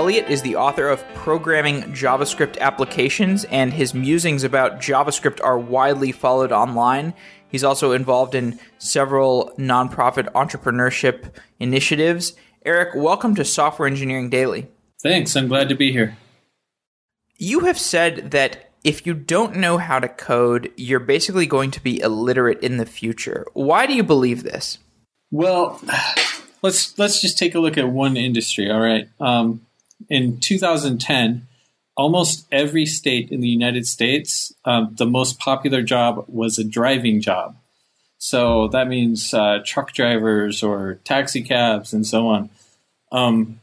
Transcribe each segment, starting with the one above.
Elliott is the author of Programming JavaScript Applications, and his musings about JavaScript are widely followed online. He's also involved in several nonprofit entrepreneurship initiatives. Eric, welcome to Software Engineering Daily. Thanks. I'm glad to be here. You have said that if you don't know how to code, you're basically going to be illiterate in the future. Why do you believe this? Well, let's let's just take a look at one industry. All right, um, in 2010, almost every state in the United States, um, the most popular job was a driving job. So that means uh, truck drivers or taxi cabs and so on. Um,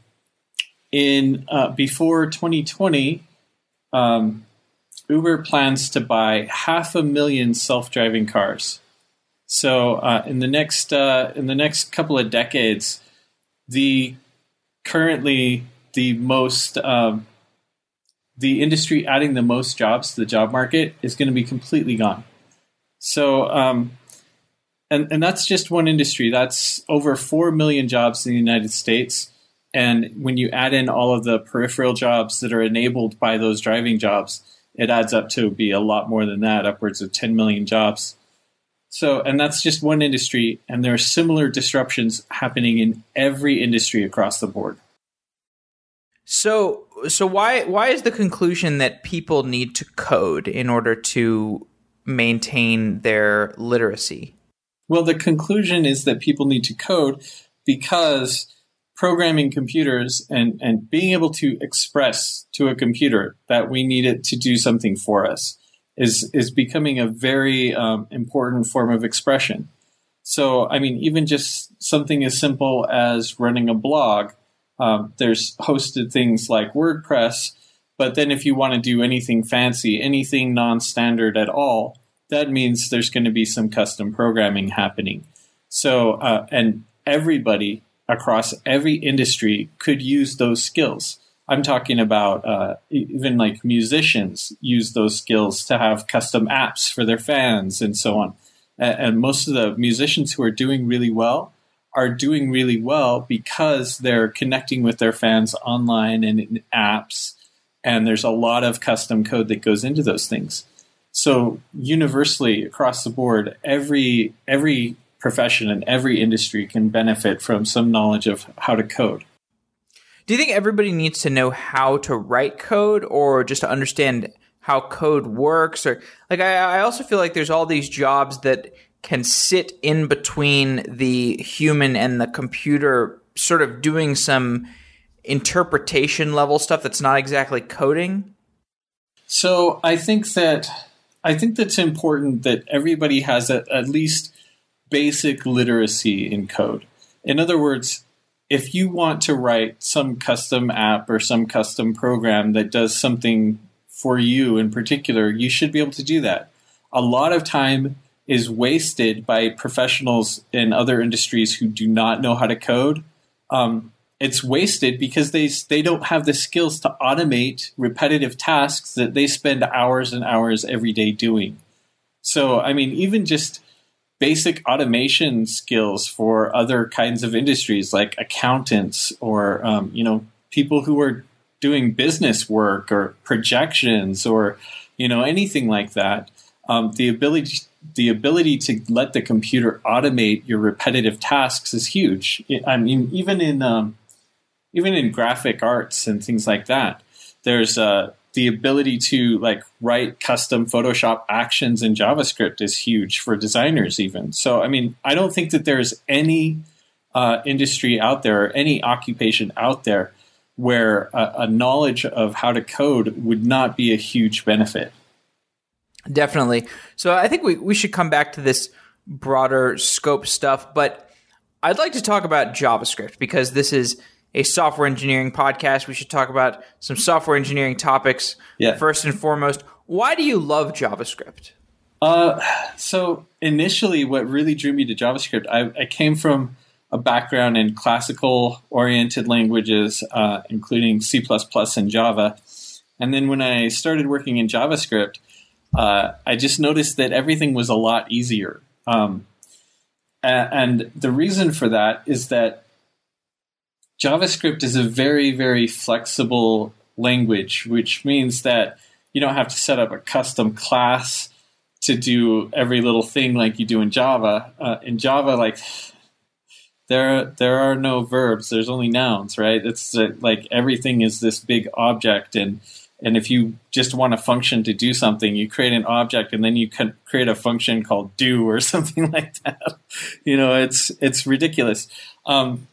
in uh, before 2020, um, Uber plans to buy half a million self-driving cars. So uh, in the next uh, in the next couple of decades, the currently the most um, the industry adding the most jobs to the job market is going to be completely gone. So um, and and that's just one industry. That's over four million jobs in the United States. And when you add in all of the peripheral jobs that are enabled by those driving jobs, it adds up to be a lot more than that, upwards of 10 million jobs. So, and that's just one industry, and there are similar disruptions happening in every industry across the board. So, so why why is the conclusion that people need to code in order to maintain their literacy? Well, the conclusion is that people need to code because programming computers and, and being able to express to a computer that we need it to do something for us is, is becoming a very um, important form of expression. So, I mean, even just something as simple as running a blog, um, there's hosted things like WordPress, but then if you want to do anything fancy, anything non standard at all, that means there's going to be some custom programming happening. So, uh, and everybody across every industry could use those skills. I'm talking about uh, even like musicians use those skills to have custom apps for their fans and so on. And most of the musicians who are doing really well are doing really well because they're connecting with their fans online and in apps. And there's a lot of custom code that goes into those things. So universally across the board, every every profession and every industry can benefit from some knowledge of how to code. Do you think everybody needs to know how to write code or just to understand how code works? Or like, I, I also feel like there's all these jobs that can sit in between the human and the computer, sort of doing some interpretation level stuff that's not exactly coding. So I think that I think that's important that everybody has a, at least basic literacy in code. In other words, if you want to write some custom app or some custom program that does something for you in particular, you should be able to do that. A lot of time is wasted by professionals in other industries who do not know how to code. Um, it's wasted because they they don't have the skills to automate repetitive tasks that they spend hours and hours every day doing. So, I mean, even just basic automation skills for other kinds of industries like accountants or um, you know people who are doing business work or projections or you know anything like that um, the ability the ability to let the computer automate your repetitive tasks is huge i mean even in um, even in graphic arts and things like that there's uh, the ability to like write custom Photoshop actions in JavaScript is huge for designers even. So I mean, I don't think that there's any uh, industry out there or any occupation out there where a, a knowledge of how to code would not be a huge benefit. Definitely. So I think we, we should come back to this broader scope stuff, but I'd like to talk about JavaScript because this is a software engineering podcast. We should talk about some software engineering topics. Yeah. First and foremost, why do you love JavaScript? Uh, so initially, what really drew me to JavaScript, I, I came from a background in classical oriented languages, uh, including C and Java. And then when I started working in JavaScript, uh, I just noticed that everything was a lot easier. Um, and the reason for that is that JavaScript is a very, very flexible language, which means that you don't have to set up a custom class to do every little thing like you do in Java. Uh, in Java, like there there are no verbs. There's only nouns, right? It's uh, like everything is this big object, and and if you just want a function to do something, you create an object, and then you can create a function called do or something like that. you know, it's it's ridiculous. Um,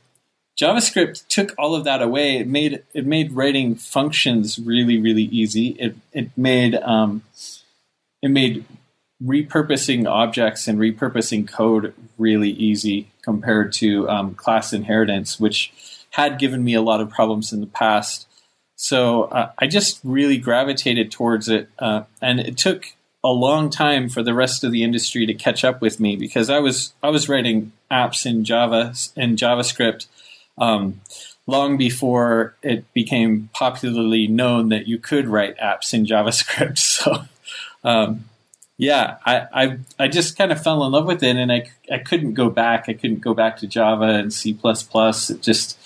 JavaScript took all of that away. It made it made writing functions really really easy. It it made um, it made repurposing objects and repurposing code really easy compared to um, class inheritance, which had given me a lot of problems in the past. So uh, I just really gravitated towards it, uh, and it took a long time for the rest of the industry to catch up with me because I was I was writing apps in Java and JavaScript um, long before it became popularly known that you could write apps in JavaScript. So um, yeah, I, I, I just kind of fell in love with it, and I, I couldn't go back. I couldn't go back to Java and C It just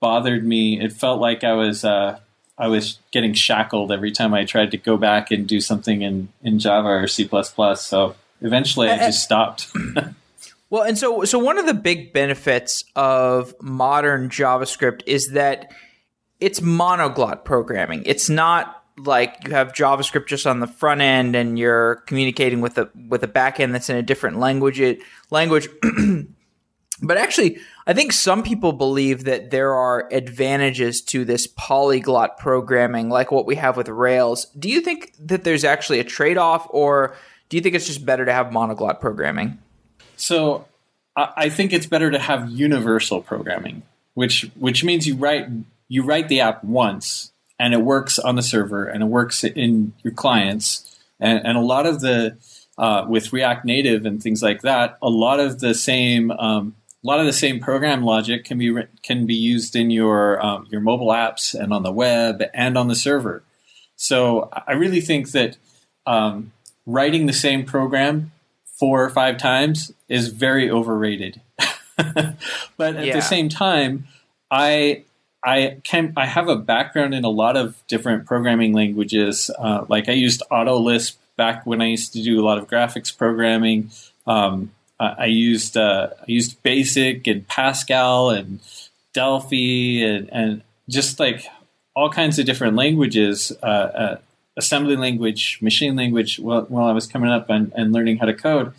bothered me. It felt like I was uh, I was getting shackled every time I tried to go back and do something in, in Java or C So eventually, I uh, uh, just stopped. well, and so so one of the big benefits of modern JavaScript is that it's monoglot programming. It's not like you have JavaScript just on the front end and you're communicating with a with a back end that's in a different language it, language but actually I think some people believe that there are advantages to this polyglot programming like what we have with Rails. Do you think that there's actually a trade-off or do you think it's just better to have monoglot programming? So I think it's better to have universal programming, which which means you write you write the app once and it works on the server and it works in your clients. And, and a lot of the uh, with React Native and things like that, a lot of the same um, a lot of the same program logic can be can be used in your um, your mobile apps and on the web and on the server. So I really think that um, writing the same program four or five times is very overrated. but at yeah. the same time, I I can I have a background in a lot of different programming languages. Uh, like I used Autolisp back when I used to do a lot of graphics programming. Um, I used uh, I used Basic and Pascal and Delphi and, and just like all kinds of different languages, uh, uh, assembly language, machine language. While, while I was coming up and, and learning how to code,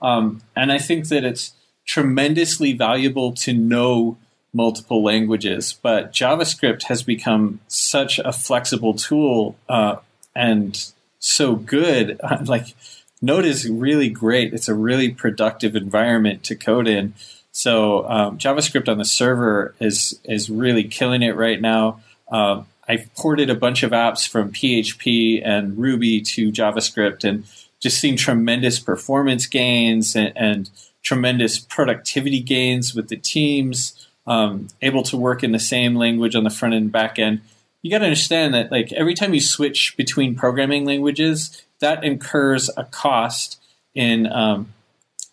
um, and I think that it's tremendously valuable to know multiple languages, but JavaScript has become such a flexible tool uh, and so good. like Node is really great. It's a really productive environment to code in. So um, JavaScript on the server is is really killing it right now. Uh, I've ported a bunch of apps from PHP and Ruby to JavaScript, and just seen tremendous performance gains and, and tremendous productivity gains with the teams um, able to work in the same language on the front end and back end. You got to understand that like every time you switch between programming languages, that incurs a cost in um,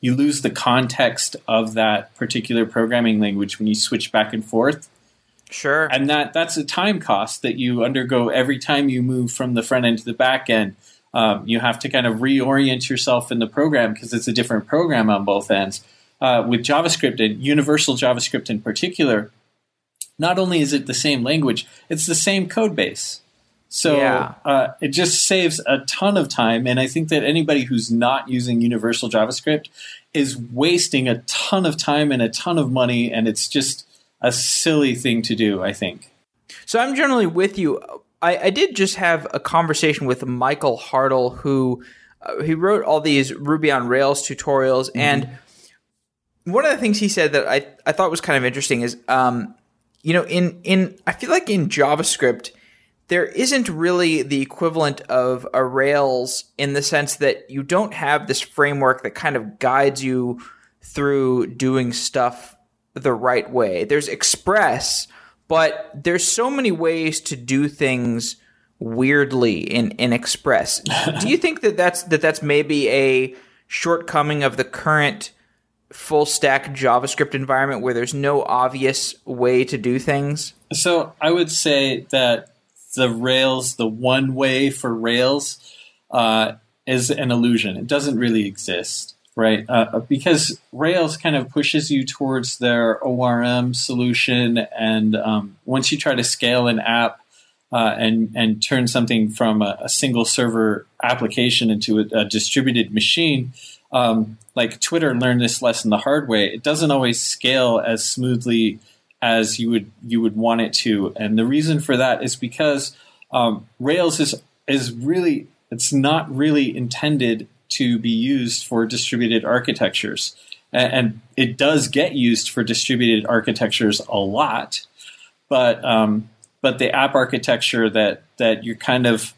you lose the context of that particular programming language when you switch back and forth. Sure. And that that's a time cost that you undergo every time you move from the front end to the back end. Um, you have to kind of reorient yourself in the program because it's a different program on both ends uh, with JavaScript and universal JavaScript in particular, not only is it the same language, it's the same code base. So yeah. uh, it just saves a ton of time. And I think that anybody who's not using universal JavaScript is wasting a ton of time and a ton of money. And it's just a silly thing to do, I think. So I'm generally with you. I, I did just have a conversation with Michael Hartl, who uh, he wrote all these Ruby on Rails tutorials. Mm-hmm. And one of the things he said that I, I thought was kind of interesting is, um, you know, in, in, I feel like in JavaScript, there isn't really the equivalent of a Rails in the sense that you don't have this framework that kind of guides you through doing stuff the right way. There's Express, but there's so many ways to do things weirdly in, in Express. do you think that that's, that that's maybe a shortcoming of the current full stack JavaScript environment where there's no obvious way to do things? So I would say that the Rails, the one way for Rails, uh, is an illusion. It doesn't really exist, right? Uh, because Rails kind of pushes you towards their ORM solution, and um, once you try to scale an app uh, and and turn something from a, a, single server application into a, a distributed machine, um, like Twitter learned this lesson the hard way. It doesn't always scale as smoothly as you would you would want it to, and the reason for that is because um, Rails is is really it's not really intended to be used for distributed architectures, and, and it does get used for distributed architectures a lot, but um, but the app architecture that that you're kind of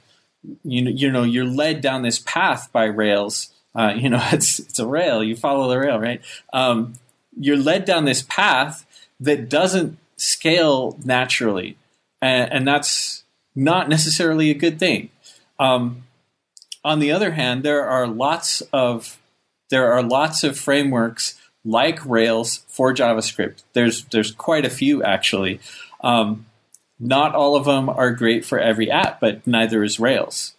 you know you know you're led down this path by Rails. Uh, you know it's it's a rail. You follow the rail, right? Um, you're led down this path that doesn't scale naturally, and, and that's not necessarily a good thing. Um, on the other hand, there are lots of there are lots of frameworks like Rails for JavaScript. There's there's quite a few actually. Um, not all of them are great for every app, but neither is Rails.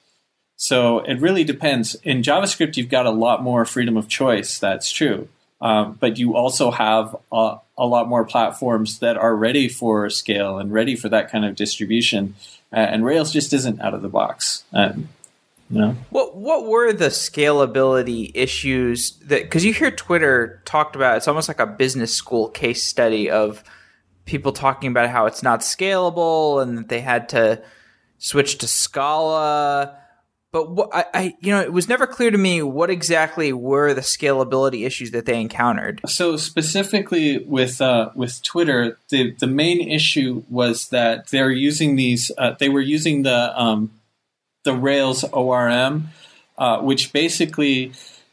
So it really depends. In JavaScript, you've got a lot more freedom of choice. That's true. Um, but you also have a, a, lot more platforms that are ready for scale and ready for that kind of distribution. Uh, and Rails just isn't out of the box. Um, you know? What what were the scalability issues that? Because you hear Twitter talked about, it's almost like a business school case study of people talking about how it's not scalable and that they had to switch to Scala but what I, I, you know it was never clear to me what exactly were the scalability issues that they encountered. So specifically with uh, with twitter the the main issue was that they're using these uh, they were using the um, the rails orm uh, which basically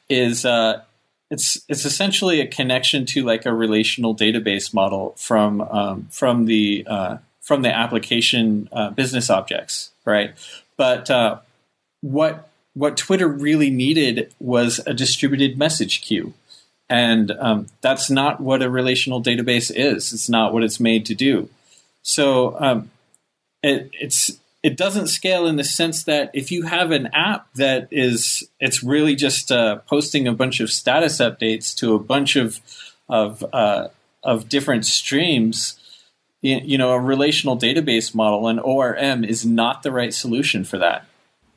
is uh, it's it's essentially a connection to like a relational database model from um, from the uh, from the application uh, business objects right? But what what Twitter really needed was a distributed message queue. And um, that's not what a relational database is. It's not what it's made to do. So um, it, it's it doesn't scale in the sense that if you have an app that is it's really just uh, posting a bunch of status updates to a bunch of of uh, of different streams, you know, a relational database model, an ORM, is not the right solution for that.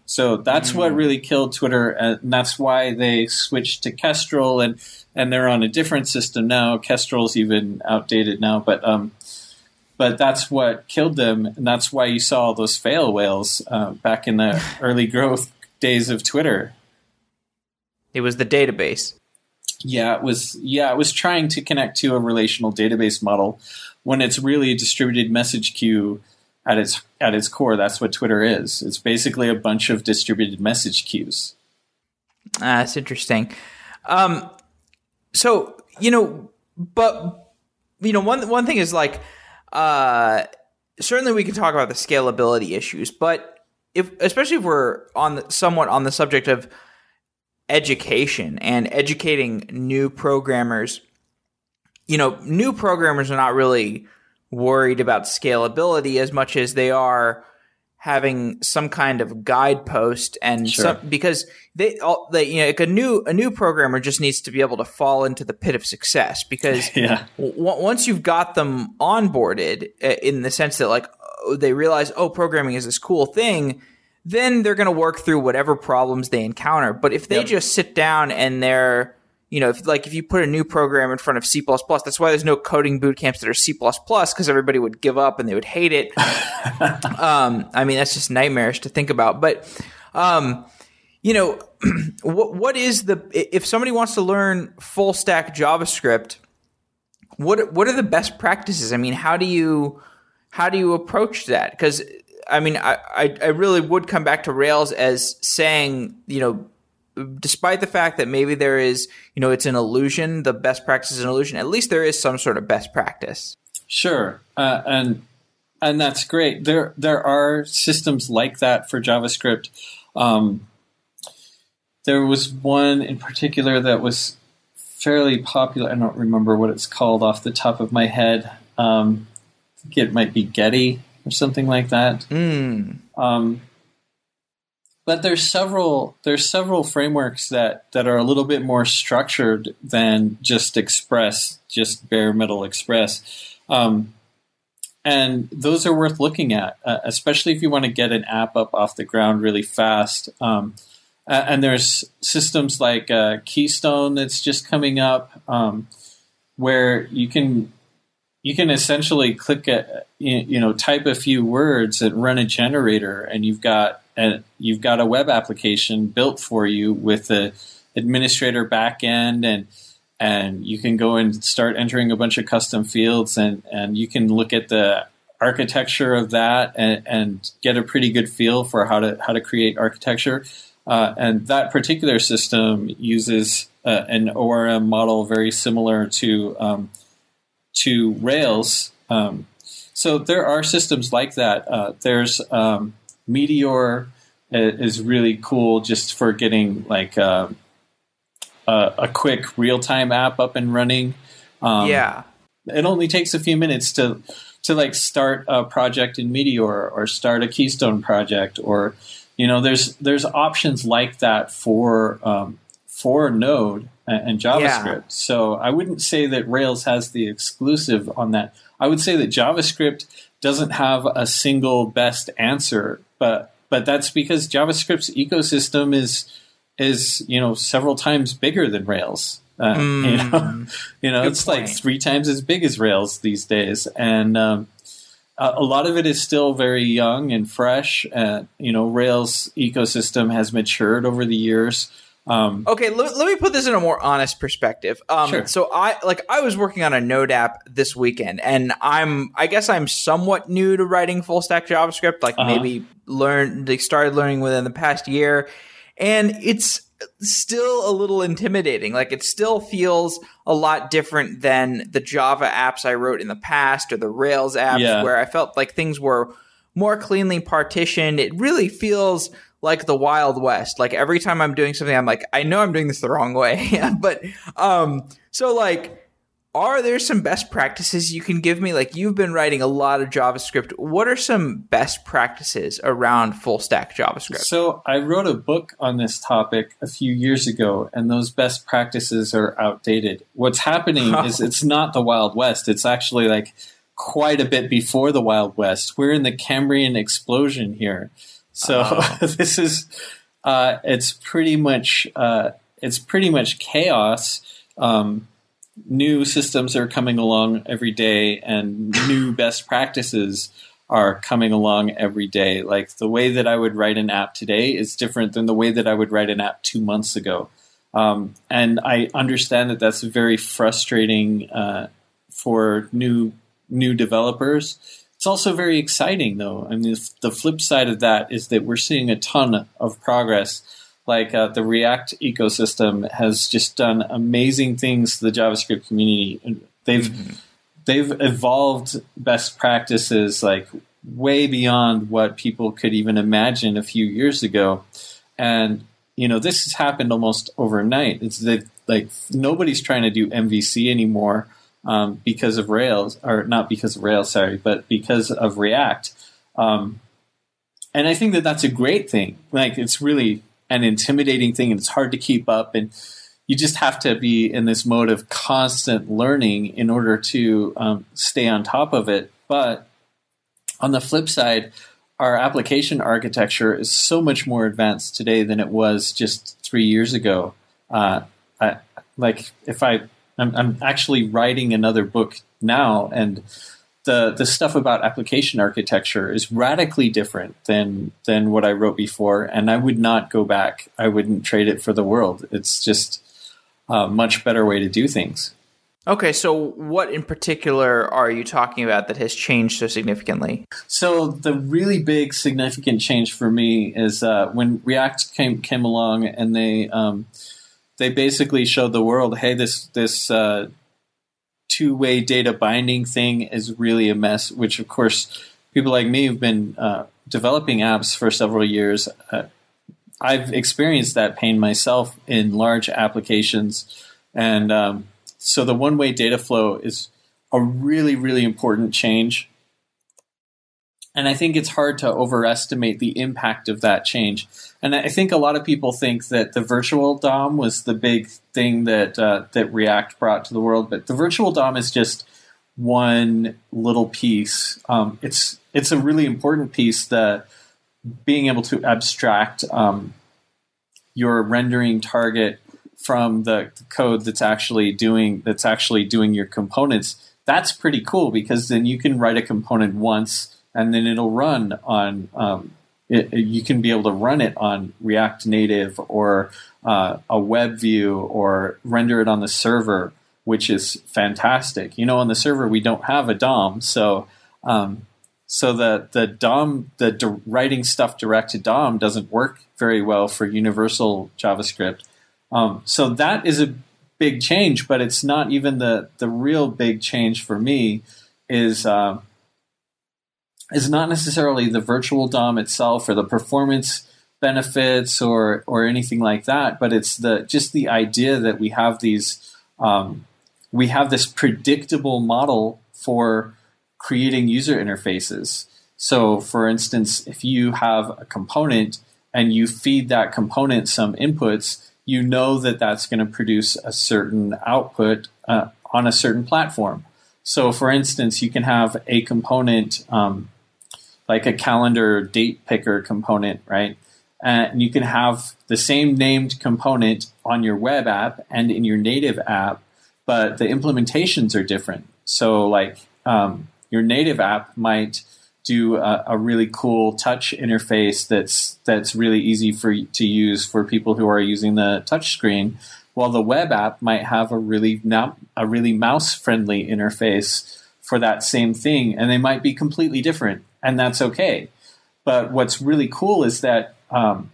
So that's mm-hmm. what really killed Twitter, and that's why they switched to Kestrel, and and they're on a different system now. Kestrel's even outdated now, but um, but that's what killed them, and that's why you saw all those fail whales uh, back in the early growth days of Twitter. It was the database. Yeah, it was. Yeah, it was trying to connect to a relational database model when it's really a distributed message queue at its at its core, that's what Twitter is. It's basically a bunch of distributed message queues. Ah, that's interesting. Um, so you know, but you know, one one thing is like, uh, certainly we can talk about the scalability issues, but if especially if we're on the, somewhat on the subject of education and educating new programmers, you know, new programmers are not really worried about scalability as much as they are having some kind of guidepost and sure. some, because they all they you know like a new a new programmer just needs to be able to fall into the pit of success because yeah. w- once you've got them onboarded uh, in the sense that like oh, they realize oh programming is this cool thing then they're going to work through whatever problems they encounter but if they yep. just sit down and they're you know, if, like if you put a new program in front of C++, that's why there's no coding boot camps that are C++ because everybody would give up and they would hate it. um, I mean, that's just nightmarish to think about. But, um, you know, what what is the if somebody wants to learn full stack JavaScript, what what are the best practices? I mean, how do you how do you approach that? Because I mean, I, I I really would come back to Rails as saying, you know despite the fact that maybe there is, you know, it's an illusion, the best practice is an illusion, at least there is some sort of best practice. Sure. Uh, and and that's great. There there are systems like that for JavaScript. Um, there was one in particular that was fairly popular. I don't remember what it's called off the top of my head. Um, I think it might be Geddy or something like that. Mm. Um, but there's several there's several frameworks that that are a little bit more structured than just Express, just bare metal Express. Um, and those are worth looking at, uh, especially if you want to get an app up off the ground really fast. Um, and there's systems like uh, Keystone that's just coming up, um, where you can you can essentially click a you know type a few words and run a generator, and you've got a, you've got a web application built for you with the administrator backend and and you can go and start entering a bunch of custom fields and and you can look at the architecture of that and, and get a pretty good feel for how to how to create architecture uh, and that particular system uses uh, an ORM model very similar to um, to Rails. Um, so there are systems like that. Uh, there's um, Meteor is really cool just for getting like uh, a, a, quick real time app up and running. Um, yeah, it only takes a few minutes to to like start a project in Meteor or start a Keystone project or you know, there's there's options like that for um, for Node and, and JavaScript. Yeah. So I wouldn't say that Rails has the exclusive on that. I would say that JavaScript doesn't have a single best answer, but but that's because JavaScript's ecosystem is is you know several times bigger than Rails. Uh, mm, you know, you know it's point. like three times as big as Rails these days, and um, uh, a lot of it is still very young and fresh. Uh, you know, Rails ecosystem has matured over the years. Um, okay, let, let, me put this in a more honest perspective. Um, sure. So I like I was working on a Node app this weekend, and I'm I guess I'm somewhat new to writing full stack JavaScript. Like uh-huh. maybe learn they started learning within the past year, and it's still a little intimidating. Like it still feels a lot different than the Java apps I wrote in the past or the Rails apps yeah. where I felt like things were more cleanly partitioned. It really feels like the Wild West. Like every time I'm doing something, I'm like, I know I'm doing this the wrong way. but um so like are there some best practices you can give me? Like you've been writing a lot of JavaScript. What are some best practices around full stack JavaScript? So I wrote a book on this topic a few years ago, and those best practices are outdated. What's happening is it's not the Wild West. It's actually like quite a bit before the Wild West. We're in the Cambrian explosion here. So oh. this is uh, it's pretty much uh, it's pretty much chaos. Um, new systems are coming along every day and new best practices are coming along every day. Like the way that I would write an app today is different than the way that I would write an app two months ago. Um, and I understand that that's very frustrating uh, for new new developers. It's also very exciting, though. I mean, the flip side of that is that we're seeing a ton of progress like uh, the React ecosystem has just done amazing things to the JavaScript community. They've mm-hmm. they've evolved best practices like way beyond what people could even imagine a few years ago, and you know this has happened almost overnight. It's that like nobody's trying to do MVC anymore um, because of Rails, or not because of Rails, sorry, but because of React. Um, and I think that that's a great thing. Like it's really an intimidating thing and it's hard to keep up and you just have to be in this mode of constant learning in order to um, stay on top of it but on the flip side our application architecture is so much more advanced today than it was just three years ago uh, I, like if i I'm, I'm actually writing another book now and the the stuff about application architecture is radically different than than what I wrote before, and I would not go back. I wouldn't trade it for the world. It's just a much better way to do things. Okay, so what in particular are you talking about that has changed so significantly? So the really big significant change for me is uh, when React came came along and they um, they basically showed the world, hey, this this uh, two way data binding thing is really a mess, which, of course, people like me who've been uh, developing apps for several years, uh, I've experienced that pain myself in large applications. And um, so the one way data flow is a really, really important change. And I think it's hard to overestimate the impact of that change. And I think a lot of people think that the virtual DOM was the big thing that uh, that React brought to the world, but the virtual DOM is just one little piece. Um, it's it's a really important piece. The being able to abstract um, your rendering target from the code that's actually doing that's actually doing your components. That's pretty cool because then you can write a component once and then it'll run on. Um, it, you can be able to run it on React Native or uh, a web view or render it on the server, which is fantastic. You know, on the server we don't have a DOM, so um, so the the DOM the writing stuff direct to DOM doesn't work very well for universal JavaScript. Um, so that is a big change, but it's not even the the real big change for me. Is uh, is not necessarily the virtual DOM itself or the performance benefits or or anything like that, but it's the just the idea that we have these um, we have this predictable model for creating user interfaces. So, for instance, if you have a component and you feed that component some inputs, you know that that's going to produce a certain output uh, on a certain platform. So, for instance, you can have a component um, like a calendar date picker component, right? And you can have the same named component on your web app and in your native app, but the implementations are different. So, like, um, your native app might do a, a, really cool touch interface that's that's really easy for to use for people who are using the touch screen, while the web app might have a really a really mouse friendly interface for that same thing, and they might be completely different, and that's okay. But what's really cool is that um,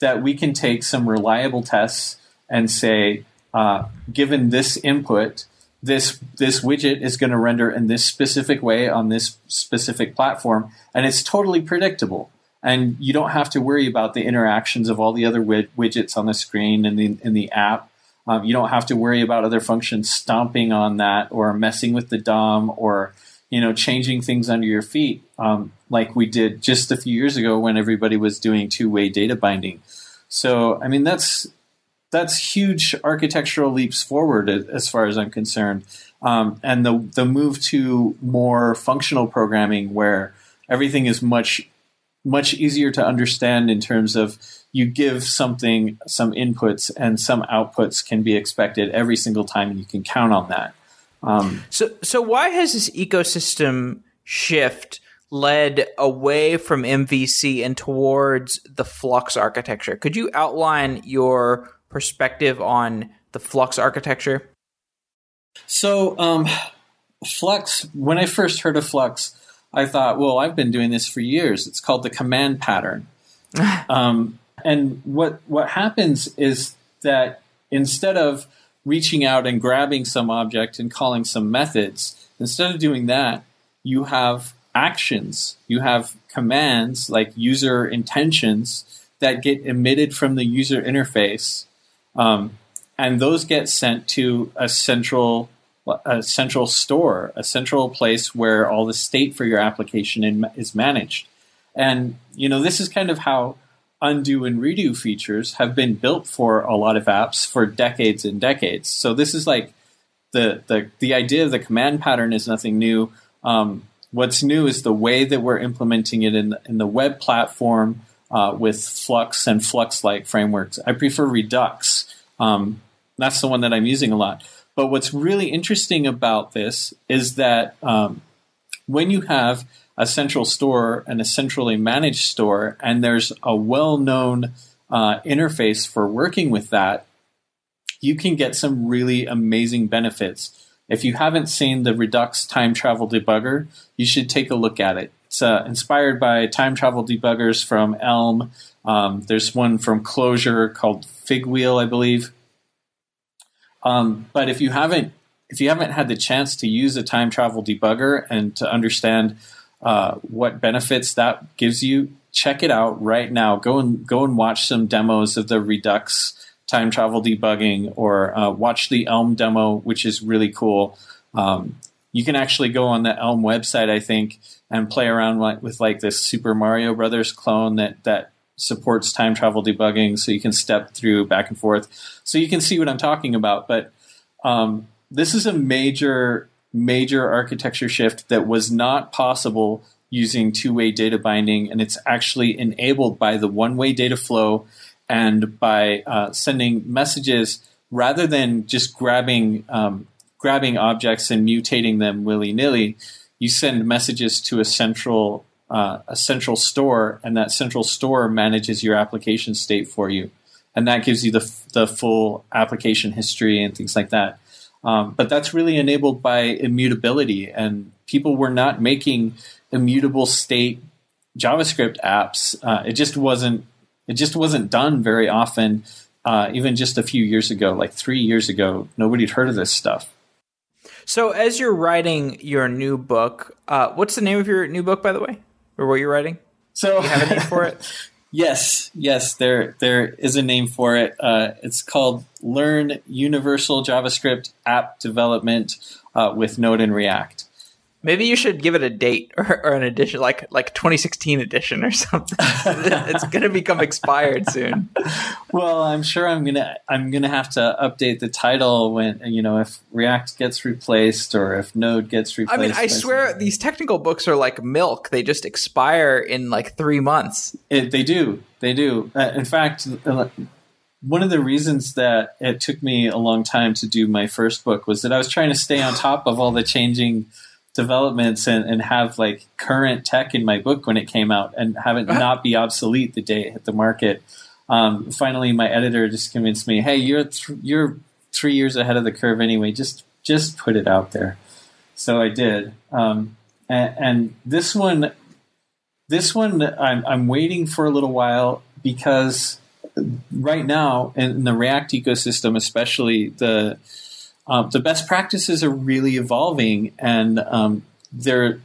that we can take some reliable tests and say, uh, given this input, this this widget is going to render in this specific way on this specific platform, and it's totally predictable. And you don't have to worry about the interactions of all the other wid- widgets on the screen and in, in the app. Um, you don't have to worry about other functions stomping on that or messing with the DOM or you know changing things under your feet, um, like we did just a few years ago when everybody was doing two-way data binding. So I mean that's that's huge architectural leaps forward as far as I'm concerned. Um, and the the move to more functional programming where everything is much much easier to understand in terms of you give something some inputs and some outputs can be expected every single time and you can count on that. Um, so so why has this ecosystem shift led away from MVC and towards the Flux architecture? Could you outline your perspective on the Flux architecture? So, um, Flux, when I first heard of Flux, I thought, well, I've been doing this for years. It's called the command pattern. um, and what what happens is that instead of reaching out and grabbing some object and calling some methods, instead of doing that, you have actions. You have commands like user intentions that get emitted from the user interface um, and those get sent to a central a central store, a central place where all the state for your application in, is managed. And you know, this is kind of how undo and redo features have been built for a lot of apps for decades and decades. So this is like the the the idea of the command pattern is nothing new. Um, what's new is the way that we're implementing it in in the web platform uh, with Flux and Flux-like frameworks. I prefer Redux. Um, that's the one that I'm using a lot. But what's really interesting about this is that um, when you have a central store and a centrally managed store, and there's a well-known uh, interface for working with that, you can get some really amazing benefits. If you haven't seen the Redux time travel debugger, you should take a look at it. It's uh, inspired by time travel debuggers from Elm. Um, there's one from Clojure called Figwheel, I believe. Um, but if you haven't if you haven't had the chance to use a time travel debugger and to understand uh, what benefits that gives you, check it out right now. Go and go and watch some demos of the Redux time travel debugging, or uh, watch the Elm demo, which is really cool. Um, you can actually go on the Elm website, I think, and play around like, with like this Super Mario Brothers clone that that supports time travel debugging, so you can step through back and forth, so you can see what I'm talking about. But um, this is a major major architecture shift that was not possible using two-way data binding, and it's actually enabled by the one-way data flow and by uh, sending messages rather than just grabbing um, grabbing objects and mutating them willy nilly. You send messages to a central uh, a central store, and that central store manages your application state for you, and that gives you the the full application history and things like that. Um, but that's really enabled by immutability, and people were not making immutable state JavaScript apps. Uh, it just wasn't it just wasn't done very often. Uh, even just a few years ago, like three years ago, nobody'd heard of this stuff. So, as you're writing your new book, uh, what's the name of your new book, by the way, or what you're writing? So, you have a name for it? yes, yes, there there is a name for it. Uh, it's called "Learn Universal JavaScript App Development uh, with Node and React." Maybe you should give it a date or, or an edition, like like 2016 edition or something. it's going to become expired soon. Well, I'm sure I'm gonna I'm gonna have to update the title when you know if React gets replaced or if Node gets replaced. I mean, I swear something. these technical books are like milk; they just expire in like three months. It, they do, they do. Uh, in fact. Uh, one of the reasons that it took me a long time to do my first book was that I was trying to stay on top of all the changing developments and, and have like current tech in my book when it came out and have it uh-huh. not be obsolete the day it hit the market. Um, finally, my editor just convinced me, "Hey, you're th- you're three years ahead of the curve anyway. Just just put it out there." So I did, um, and, and, this one, this one, I'm, I'm waiting for a little while because right now in the React ecosystem, especially the um, the best practices are really evolving, and um, they're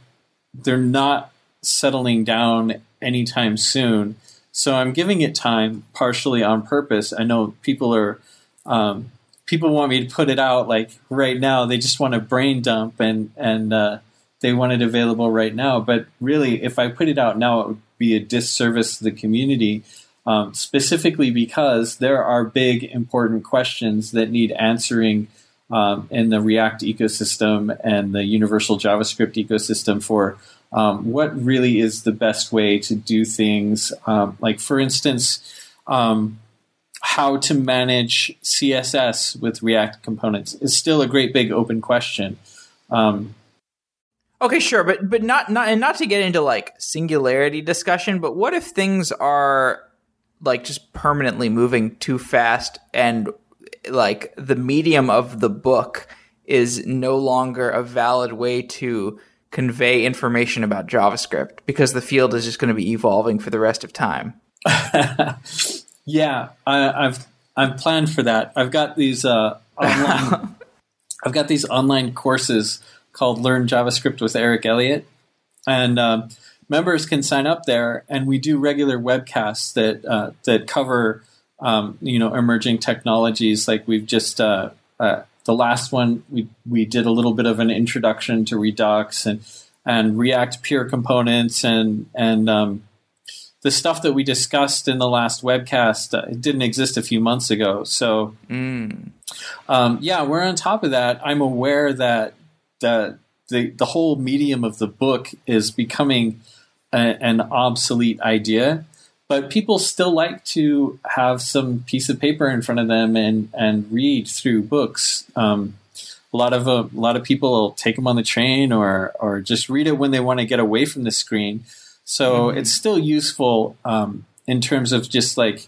they're not settling down anytime soon. So I'm giving it time, partially on purpose. I know people are um, people want me to put it out like right now. They just want a brain dump and and uh, they want it available right now. But really, if I put it out now, it would be a disservice to the community. Um, specifically because there are big important questions that need answering um, in the React ecosystem and the universal JavaScript ecosystem for um, what really is the best way to do things. Um, like, for instance, um, how to manage CSS with React components is still a great big open question. Um, okay, sure, but but not not and not to get into like singularity discussion, but what if things are like just permanently moving too fast and like the medium of the book is no longer a valid way to convey information about JavaScript because the field is just going to be evolving for the rest of time. yeah, I, have I'm planned for that. I've got these uh, online, I've got these online courses called Learn JavaScript with Eric Elliott, and uh, members can sign up there, and we do regular webcasts that uh, that cover um, you know emerging technologies like we've just uh, uh, the last one we we did a little bit of an introduction to Redux and and React pure components and and um, the stuff that we discussed in the last webcast uh, it didn't exist a few months ago. So mm. um, yeah, we're on top of that. I'm aware that the the the whole medium of the book is becoming a, an obsolete idea but people still like to have some piece of paper in front of them and and read through books. Um, a lot of uh, a lot of people will take them on the train or or just read it when they want to get away from the screen. So mm-hmm. it's still useful um, in terms of just like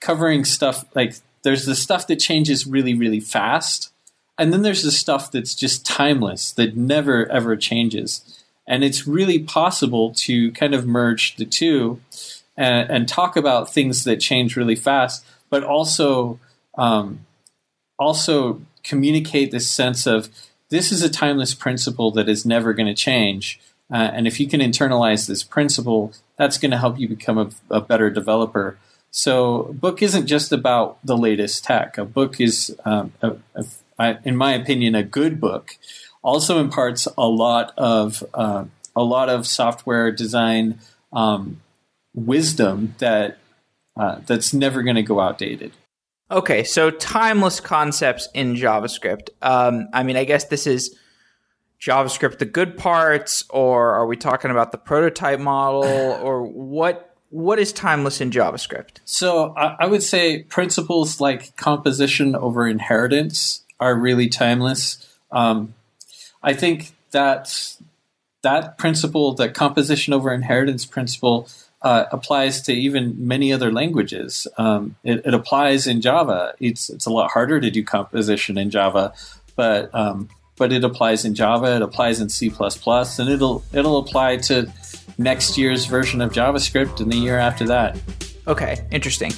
covering stuff. Like there's the stuff that changes really really fast, and then there's the stuff that's just timeless that never ever changes. And it's really possible to kind of merge the two and, and talk about things that change really fast, but also um, also communicate this sense of this is a timeless principle that is never going to change. Uh, and if you can internalize this principle, that's going to help you become a, a, better developer. So, a book isn't just about the latest tech. A book is, um, in my opinion, a good book. Also imparts a lot of uh, a lot of software design um, wisdom that uh, that's never going to go outdated. Okay, so timeless concepts in JavaScript. Um, I mean, I guess this is JavaScript the good parts, or are we talking about the prototype model, or what? What is timeless in JavaScript? So I, I would say principles like composition over inheritance are really timeless. Um, I think that that principle, that composition over inheritance principle, uh, applies to even many other languages. Um, it, it, applies in Java. It's it's a lot harder to do composition in Java, but um, but it applies in Java. It applies in C and it'll it'll apply to next year's version of JavaScript and the year after that. Okay, interesting.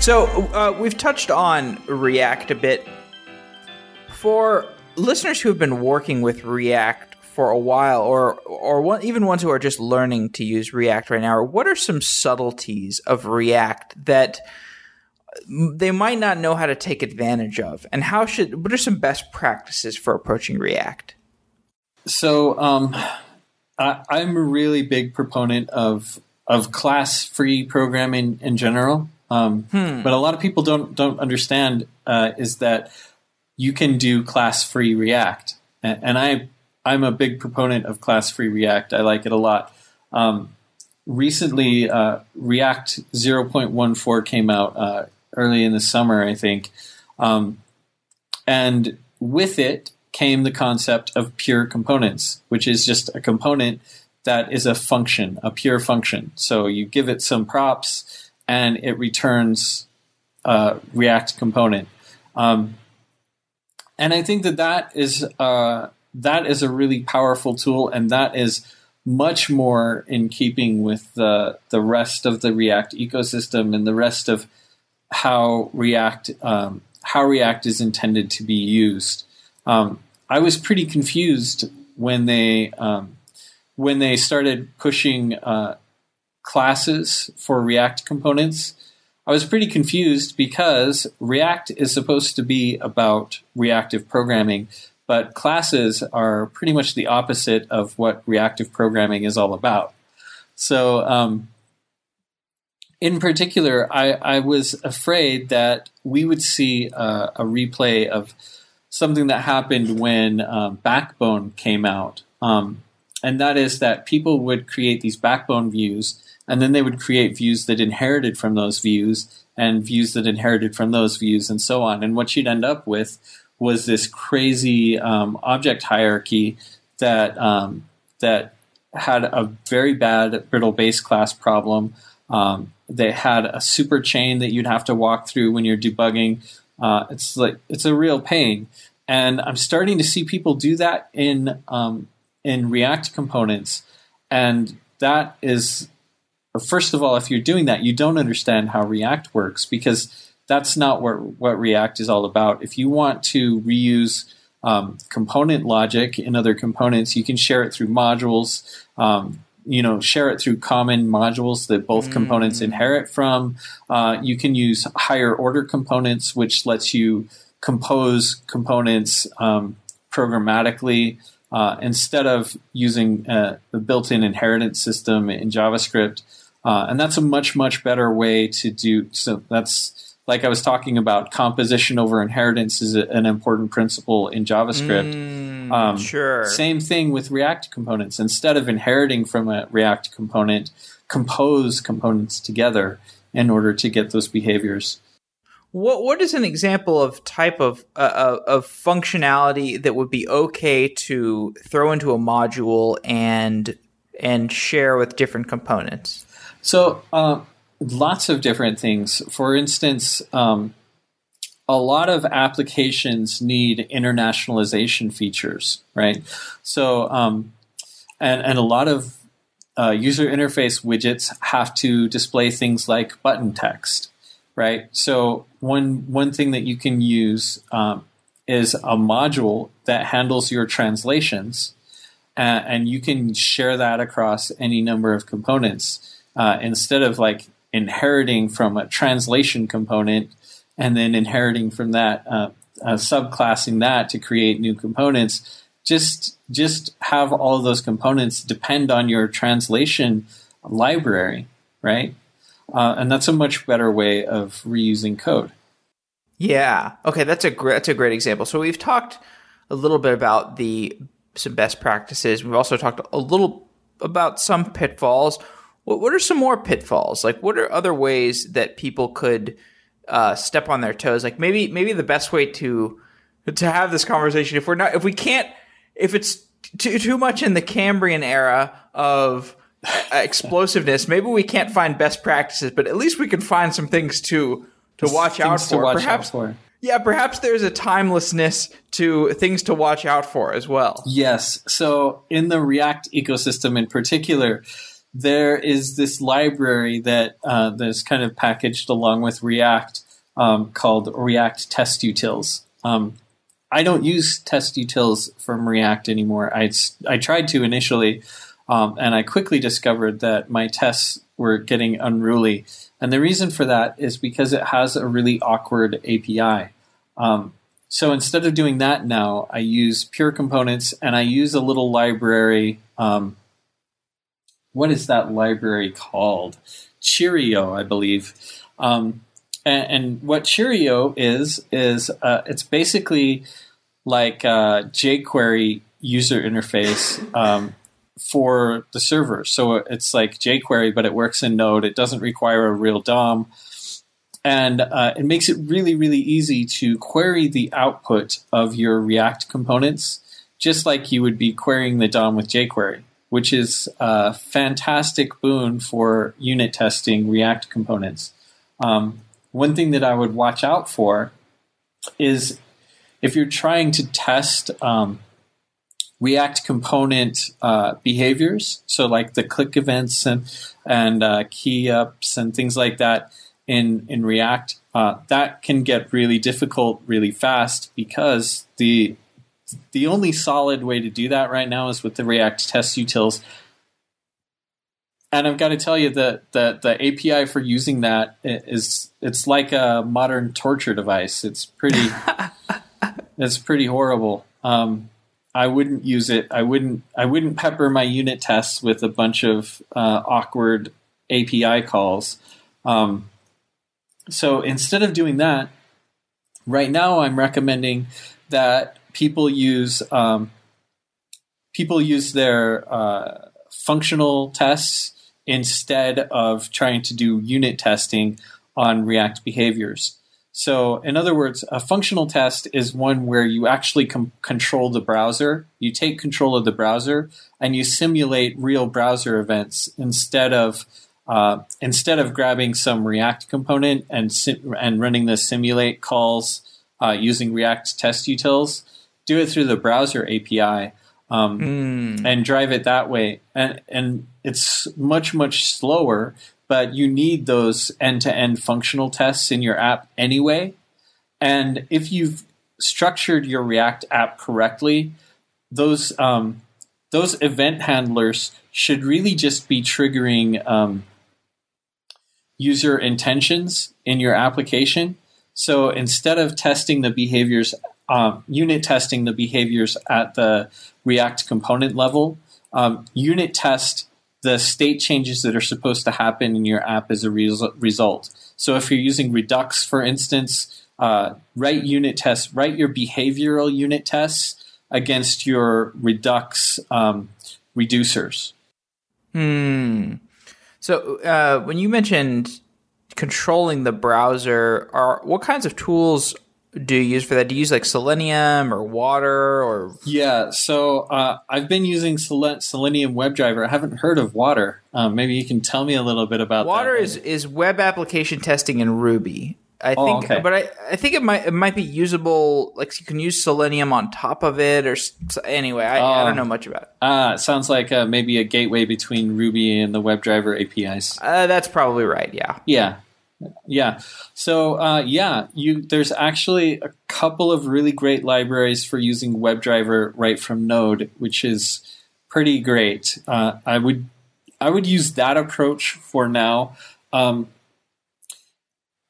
So uh, we've touched on React a bit. For listeners who have been working with React for a while, or or one, even ones who are just learning to use React right now, what are some subtleties of React that they might not know how to take advantage of, and how should what are some best practices for approaching React? So, um, I, I'm a really big proponent of of class free programming in general. Um, hmm. But a lot of people don't don't understand uh, is that you can do class free React, and, and I I'm a big proponent of class free React. I like it a lot. Um, recently, uh, React 0.14 came out uh, early in the summer, I think. Um, and with it came the concept of pure components, which is just a component that is a function, a pure function. So you give it some props and it returns a React component. Um, and I think that that is uh, that is a really powerful tool, and that is much more in keeping with the the rest of the React ecosystem and the rest of how React um, how React is intended to be used. Um, I was pretty confused when they um, when they started pushing uh, classes for React components. I was pretty confused because React is supposed to be about reactive programming, but classes are pretty much the opposite of what reactive programming is all about. So, um, in particular, I, I, was afraid that we would see a replay of something that happened when um, Backbone came out. Um, and that is that people would create these Backbone views, and then they would create views that inherited from those views, and views that inherited from those views, and so on. And what you'd end up with was this crazy um, object hierarchy that um, that had a very bad brittle base class problem. Um, they had a super chain that you'd have to walk through when you're debugging. Uh, it's like it's a real pain, and I'm starting to see people do that in um, in React components, and that is first of all, if you're doing that, you don't understand how React works because that's not what what React is all about. If you want to reuse um, component logic in other components, you can share it through modules. Um, you know, share it through common modules that both mm. components inherit from. Uh, you can use higher order components, which lets you compose components um, programmatically uh, instead of using uh, the built-in inheritance system in JavaScript. Uh, and that's a much much better way to do. So that's like I was talking about, composition over inheritance is a, an important principle in JavaScript. Mm, um, sure. Same thing with React components. Instead of inheriting from a React component, compose components together in order to get those behaviors. What what is an example of type of uh, uh of functionality that would be okay to throw into a module and and share with different components? So. Uh, lots of different things. For instance, um, a lot of applications need internationalization features, right? So, um, and and a lot of uh, user interface widgets have to display things like button text, right? So one one thing that you can use um, is a module that handles your translations, and, and you can share that across any number of components. uh, instead of like inheriting from a translation component and then inheriting from that, uh, uh, subclassing that to create new components, just just have all of those components depend on your translation library, right? Uh, and that's a much better way of reusing code. Yeah. Okay, that's a great that's a great example. So we've talked a little bit about the some best practices. We've also talked a little about some pitfalls. What, what are some more pitfalls? Like, what are other ways that people could uh, step on their toes? Like, maybe maybe the best way to to have this conversation if we're not if we can't if it's too too much in the Cambrian era of uh, explosiveness, maybe we can't find best practices, but at least we can find some things to to watch out for. Watch perhaps out for. yeah, perhaps there's a timelessness to things to watch out for as well. Yes. So in the React ecosystem in particular, there is this library that uh, that's kind of packaged along with React um, called React Test Utils. Um, I don't use test utils from React anymore. I I tried to initially, um, and I quickly discovered that my tests were getting unruly. And the reason for that is because it has a really awkward API. Um, so instead of doing that now, I use pure components and I use a little library. Um, what is that library called? Cheerio, I believe. Um, and, and, what Cheerio is is uh, it's basically like uh, jQuery user interface um, for the server. So it's like jQuery, but it works in Node. It doesn't require a real DOM. And uh, it makes it really, really easy to query the output of your React components, just like you would be querying the DOM with jQuery, which is a fantastic boon for unit testing React components. Um, one thing that I would watch out for is if you're trying to test um, React component uh, behaviors, so like the click events and and uh, key ups and things like that in in React, uh, that can get really difficult really fast because the the only solid way to do that right now is with the React test utils. And I've got to tell you that the, the API for using that is it's like a modern torture device. It's pretty it's pretty horrible. Um, I wouldn't use it. I wouldn't. I wouldn't pepper my unit tests with a bunch of uh, awkward API calls. Um, so instead of doing that, right now I'm recommending that people use um, people use their uh, functional tests instead of trying to do unit testing on React behaviors. So, in other words, a functional test is one where you actually com- control the browser. You take control of the browser and you simulate real browser events instead of uh, instead of grabbing some React component and sim- and running the simulate calls uh, using React test utils. Do it through the browser API um, mm. and drive it that way. And and it's much much slower but you need those end to end functional tests in your app anyway. And if you've structured your React app correctly, those um, those event handlers should really just be triggering um, user intentions in your application. So instead of testing the behaviors, um, unit testing the behaviors at the React component level, um, unit test the state changes that are supposed to happen in your app as a result. So if you're using Redux, for instance, uh, write unit tests, write your behavioral unit tests against your Redux um, reducers. Hmm. So uh, when you mentioned controlling the browser, are what kinds of tools do you use for that? Do you use like Selenium or Watir or? Yeah, so uh, I've been using Selenium WebDriver. I haven't heard of Watir. Um, maybe you can tell me a little bit about Watir that. is is web application testing in Ruby. I oh, think, okay. but I, I think it might it might be usable. Like you can use Selenium on top of it, or anyway, I, I don't oh. know much about it. Ah, it sounds like uh, maybe a gateway between Ruby and the WebDriver APIs. Uh, that's probably right. Yeah. Yeah. Yeah. So uh, yeah, you there's actually a couple of really great libraries for using WebDriver right from Node, which is pretty great. Uh, I would I would use that approach for now. Um,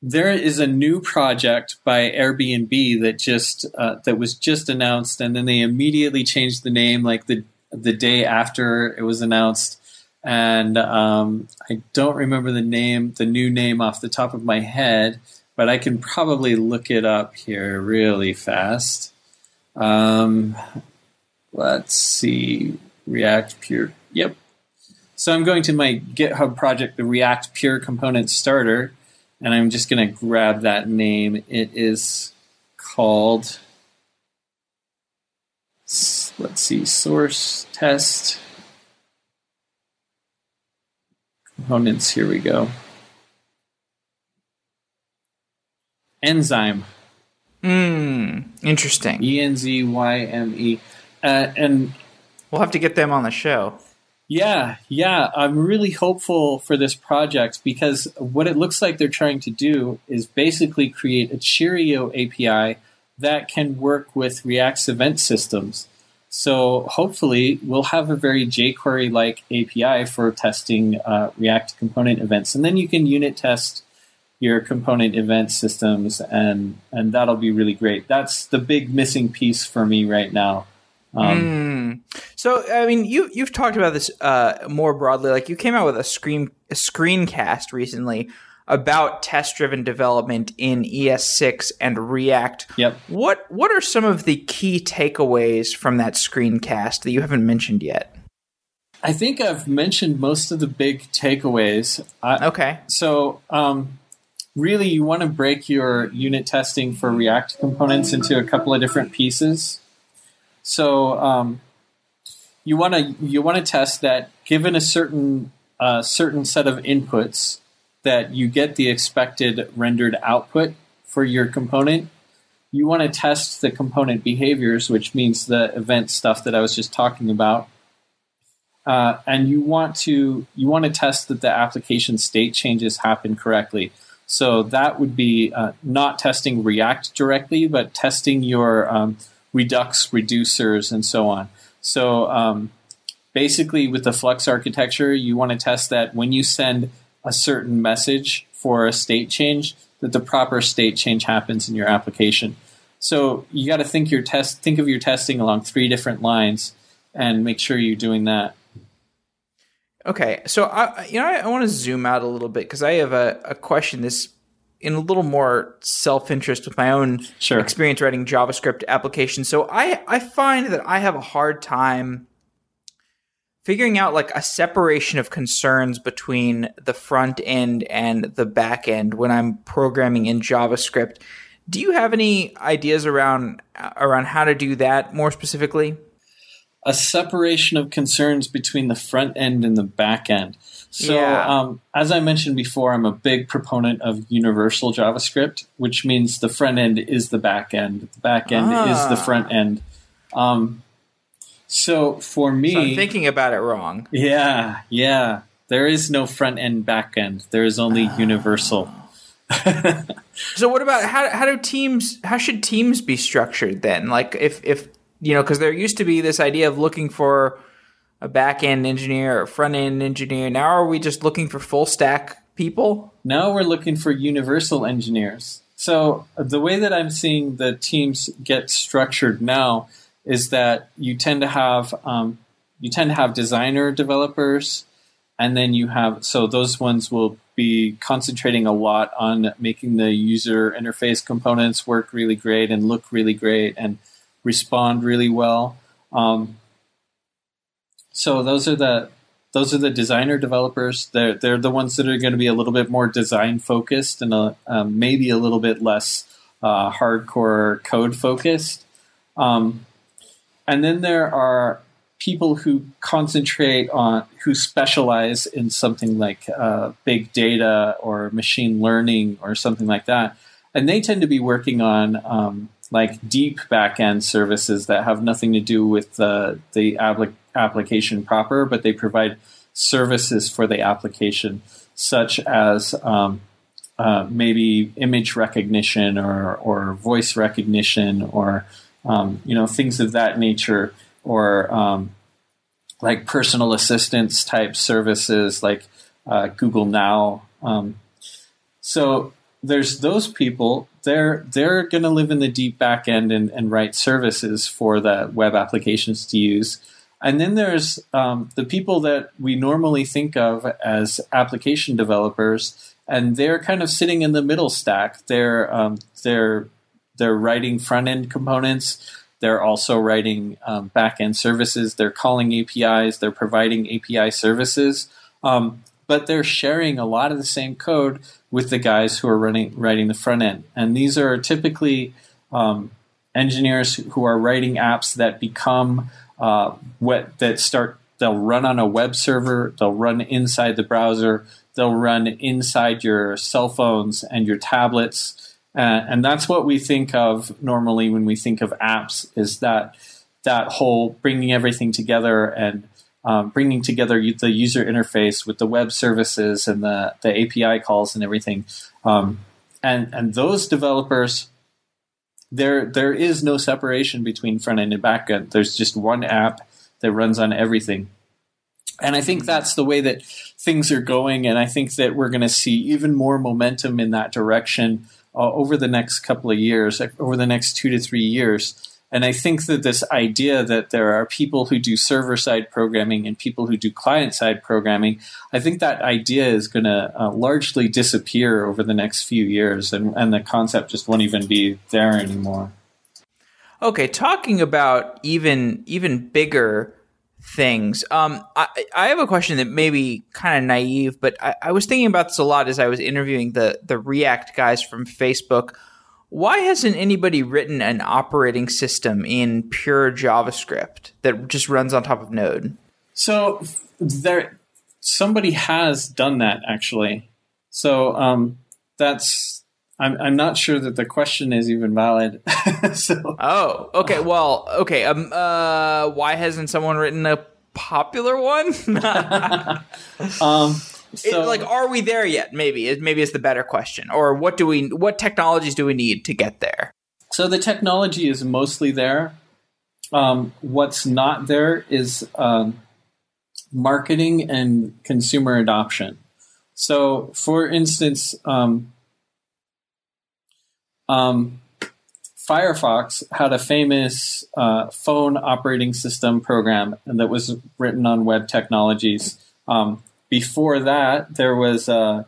there is a new project by Airbnb that just uh, that was just announced, and then they immediately changed the name like the the day after it was announced. And um, I don't remember the name, the new name off the top of my head, but I can probably look it up here really fast. Um, let's see, React Pure. Yep. So I'm going to my GitHub project, the React Pure Component Starter, and I'm just going to grab that name. It is called, let's see, source test components. Here we go. Enzyme. Hmm. Interesting. E N Z Y M E. Uh, and we'll have to get them on the show. Yeah, yeah. I'm really hopeful for this project because what it looks like they're trying to do is basically create a Cheerio API that can work with React's event systems. So hopefully we'll have a very jQuery like API for testing uh, React component events, and then you can unit test your component event systems, and and that'll be really great. That's the big missing piece for me right now. Um, mm. So, I mean, you you've talked about this uh, more broadly. Like, you came out with a screen a screencast recently about test driven development in ES6 and React. Yep. What what are some of the key takeaways from that screencast that you haven't mentioned yet? I think I've mentioned most of the big takeaways. okay. So, um, really, you want to break your unit testing for React components into a couple of different pieces. So, um, you want to you want to test that given a certain uh, certain set of inputs that you get the expected rendered output for your component. You want to test the component behaviors, which means the event stuff that I was just talking about. Uh, and you want to you want to test that the application state changes happen correctly. So that would be uh, not testing React directly, but testing your um, Redux reducers and so on. So um, basically, with the Flux architecture, you want to test that when you send a certain message for a state change, that the proper state change happens in your application. So you got to think your test, think of your testing along three different lines, and make sure you're doing that. Okay, so I, you know, I, I want to zoom out a little bit because I have a, a question. This in a little more self interest with my own sure. experience writing JavaScript applications. So I I find that I have a hard time figuring out like a separation of concerns between the front end and the back end when I'm programming in JavaScript. Do you have any ideas around around how to do that more specifically? A separation of concerns between the front end and the back end. So, yeah. um, as I mentioned before, I'm a big proponent of universal JavaScript, which means the front end is the back end, the back end ah. is the ah. front end. Um, so for me, so I'm thinking about it wrong. Yeah, yeah. There is no front end, back end. There is only uh, universal. so what about how how do teams how should teams be structured then? Like if if you know because there used to be this idea of looking for a back end engineer or front end engineer. Now are we just looking for full stack people? Now we're looking for universal engineers. So the way that I'm seeing the teams get structured now is that you tend to have um, you tend to have designer developers, and then you have so those ones will be concentrating a lot on making the user interface components work really great and look really great and respond really well. Um, so those are the those are the designer developers. They're they're the ones that are going to be a little bit more design focused and a, um, maybe a little bit less uh, hardcore code focused. Um, and then there are people who concentrate on, who specialize in something like uh, big data or machine learning or something like that. And they tend to be working on um, like deep backend services that have nothing to do with the, the applic- application proper, but they provide services for the application, such as um, uh, maybe image recognition or, or voice recognition or um, you know, things of that nature, or um, like personal assistance type services like uh, Google Now. Um, so there's those people. They're they're going to live in the deep back end and, and write services for the web applications to use. And then there's um, the people that we normally think of as application developers, and they're kind of sitting in the middle stack. They're um, they're they're writing front end components. They're also writing um, back end services. They're calling APIs. They're providing API services. Um, but they're sharing a lot of the same code with the guys who are running writing the front end. And these are typically um, engineers who are writing apps that become uh, what that start. They'll run on a web server. They'll run inside the browser. They'll run inside your cell phones and your tablets. Uh, and that's what we think of normally when we think of apps. Is that that whole bringing everything together and um, bringing together the user interface with the web services and the, the API calls and everything. Um, and and those developers, there there is no separation between front end and back end. There's just one app that runs on everything. And I think that's the way that things are going. And I think that we're going to see even more momentum in that direction uh, over the next couple of years, over the next two to three years. And I think that this idea that there are people who do server side programming and people who do client side programming, I think that idea is going to uh, largely disappear over the next few years, and, and the concept just won't even be there anymore. Okay, talking about even even bigger things. Um, I, I have a question that may be kind of naive, but I, I was thinking about this a lot as I was interviewing the the React guys from Facebook why hasn't anybody written an operating system in pure JavaScript that just runs on top of Node? So there, somebody has done that actually. So um, that's I'm I'm not sure that the question is even valid. so oh, okay. Well, okay. Um, uh, why hasn't someone written a popular one? um, so, it, like, are we there yet? Maybe maybe is the better question. Or what do we? What technologies do we need to get there? So the technology is mostly there. Um, what's not there is um, marketing and consumer adoption. So, for instance, um, um Firefox had a famous uh, phone operating system program that was written on web technologies. Um, before that, there was uh,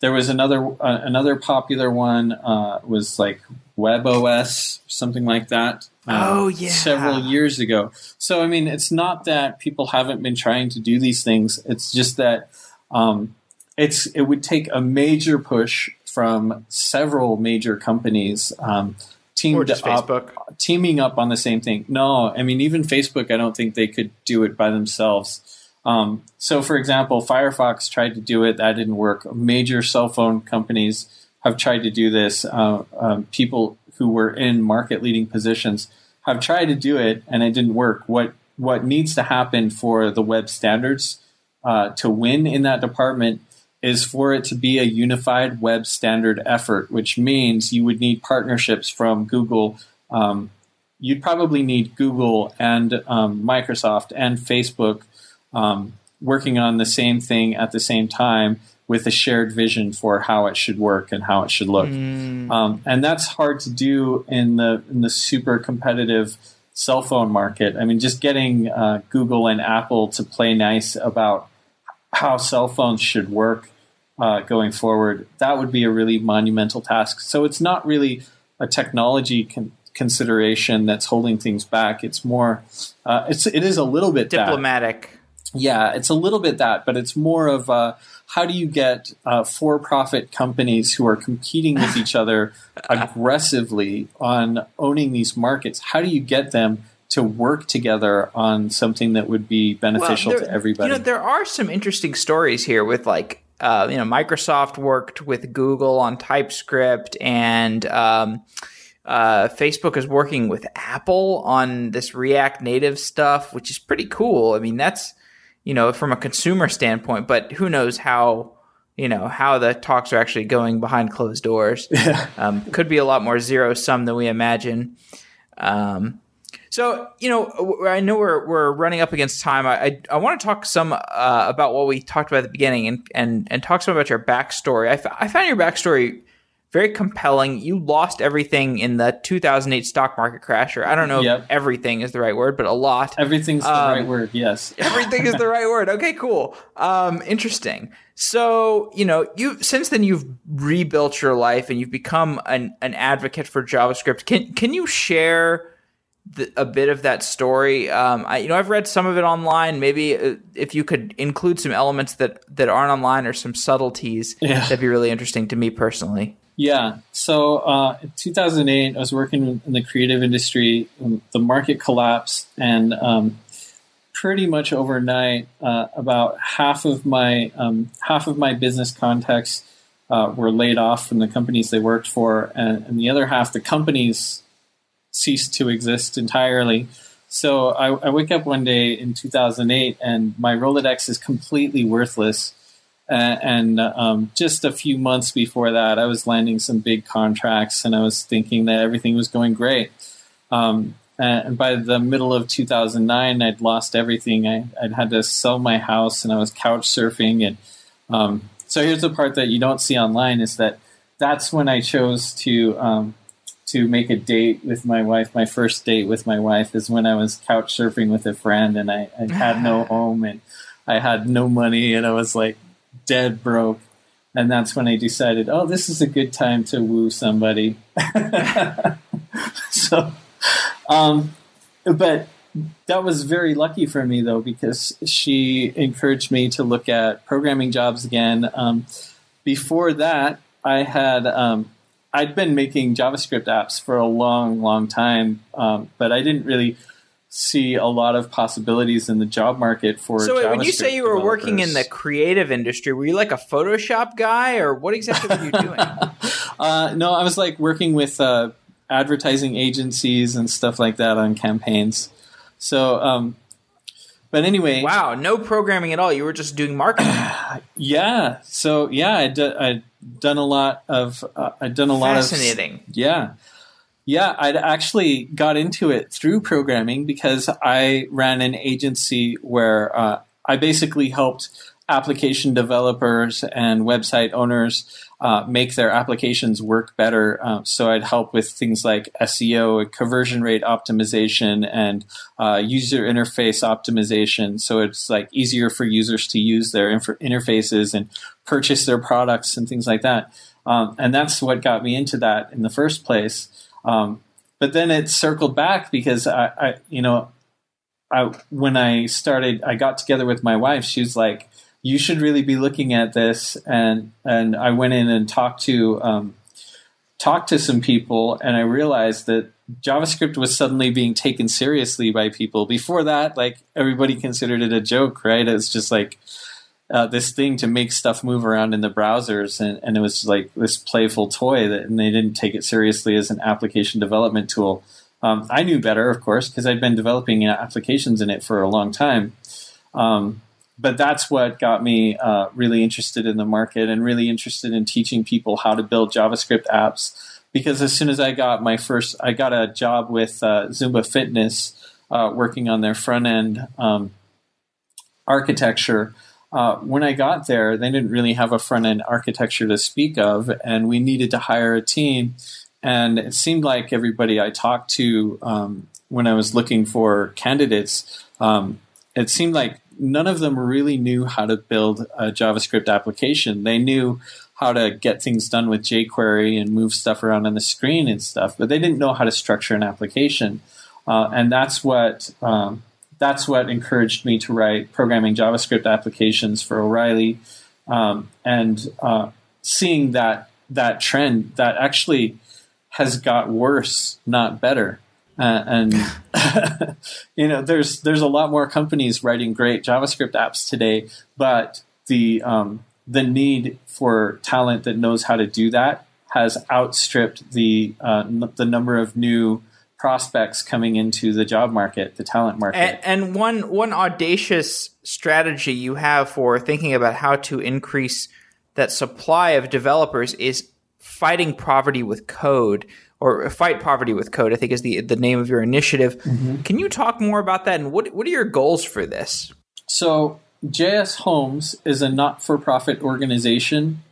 there was another uh, another popular one uh, was like WebOS, something like that. Uh, oh yeah, several years ago. So I mean, it's not that people haven't been trying to do these things. It's just that um, it's it would take a major push from several major companies. Um, teamed up, teaming up on the same thing. No, I mean even Facebook, I don't think they could do it by themselves. Um, so, for example, Firefox tried to do it, that didn't work. Major cell phone companies have tried to do this. Uh, um, people who were in market leading positions have tried to do it, and it didn't work. What what needs to happen for the web standards uh, to win in that department is for it to be a unified web standard effort, which means you would need partnerships from Google. Um, you'd probably need Google and um, Microsoft and Facebook um, working on the same thing at the same time with a shared vision for how it should work and how it should look. Mm. Um, and that's hard to do in the in the super competitive cell phone market. I mean, just getting uh, Google and Apple to play nice about how cell phones should work uh, going forward, that would be a really monumental task. So it's not really a technology con- consideration that's holding things back. It's more, uh, it's it is a little bit diplomatic. That yeah, it's a little bit that, but it's more of uh, how do you get uh, for-profit companies who are competing with each other aggressively on owning these markets? How do you get them to work together on something that would be beneficial well, there, to everybody? You know, there are some interesting stories here with like uh, you know Microsoft worked with Google on TypeScript and. Um, uh, Facebook is working with Apple on this React Native stuff, which is pretty cool. I mean, that's you know, from a consumer standpoint, but who knows how, you know, how the talks are actually going behind closed doors. Um, could be a lot more zero sum than we imagine. Um, So, you know, I know we're, we're running up against time. I, I, I want to talk some uh, about what we talked about at the beginning and, and, and talk some about your backstory. I, f- I found your backstory very compelling. You lost everything in the 2008 stock market crash, or I don't know yep. if everything is the right word, but a lot. Everything's the um, right word, yes. everything is the right word. Okay, cool. Um, interesting. So, you know, you since then you've rebuilt your life and you've become an, an advocate for JavaScript. Can can you share the, a bit of that story? Um, I, you know, I've read some of it online. Maybe uh, if you could include some elements that that aren't online or some subtleties, yeah. that'd be really interesting to me personally. Yeah. So uh, in 2008, I was working in the creative industry. The market collapsed, and um, pretty much overnight, uh, about half of my um, half of my business contacts uh, were laid off from the companies they worked for, and, and, the other half, the companies ceased to exist entirely. So I, I wake up one day in 2008, and my Rolodex is completely worthless and um, just a few months before that, I was landing some big contracts, and I was thinking that everything was going great. Um, and by the middle of 2009, I'd lost everything. I, would had to sell my house, and I was couch surfing. And um, so here's the part that you don't see online: is that that's when I chose to um, to make a date with my wife. My first date with my wife is when I was couch surfing with a friend, and I, I had no home and I had no money, and I was like dead broke. And that's when I decided, oh, this is a good time to woo somebody. so, um, but that was very lucky for me though, because she encouraged me to look at programming jobs again. Um, before that, I had um, I'd been making JavaScript apps for a long, long time, um, but I didn't really see a lot of possibilities in the job market for. JavaScript. So wait, when you say you were developers. working in the creative industry, were you like a Photoshop guy, or what exactly were you doing? uh, no, I was like working with uh, advertising agencies and stuff like that on campaigns. So, um, but anyway, wow, no programming at all. You were just doing marketing. yeah. So yeah, I I'd done a lot of uh, I'd done a lot of fascinating. Yeah. Yeah, I'd actually got into it through programming because I ran an agency where uh, I basically helped application developers and website owners uh, make their applications work better. Uh, so I'd help with things like SEO, conversion rate optimization, and uh, user interface optimization. So it's like easier for users to use their inf- interfaces and purchase their products and things like that. Um, and that's what got me into that in the first place. Um, but then it circled back because I, I, you know, I when I started, I got together with my wife. She was like, "You should really be looking at this," and and I went in and talked to um, talked to some people, and I realized that JavaScript was suddenly being taken seriously by people. Before that, like everybody considered it a joke, right? It's just like uh, this thing to make stuff move around in the browsers, and, and it was like this playful toy that, and they didn't take it seriously as an application development tool. Um, I knew better, of course, because I'd been developing applications in it for a long time. Um, but that's what got me uh, really interested in the market and really interested in teaching people how to build JavaScript apps. Because as soon as I got my first, I got a job with uh, Zumba Fitness, uh, working on their front end um, architecture uh, when I got there, they didn't really have a front end architecture to speak of, and we needed to hire a team. And it seemed like everybody I talked to um, when I was looking for candidates, um, it seemed like none of them really knew how to build a JavaScript application. They knew how to get things done with jQuery and move stuff around on the screen and stuff, but they didn't know how to structure an application. Uh, and that's what um, that's what encouraged me to write programming JavaScript applications for O'Reilly, um, and uh, seeing that that trend that actually has got worse, not better. Uh, and you know, there's there's a lot more companies writing great JavaScript apps today, but the um, the need for talent that knows how to do that has outstripped the uh, n- the number of new prospects coming into the job market, the talent market. And, and, one one audacious strategy you have for thinking about how to increase that supply of developers is fighting poverty with code. or fight poverty with code. I think is the the name of your initiative. Mm-hmm. Can you talk more about that and what what are your goals for this? So JS Homes is a not for profit organization,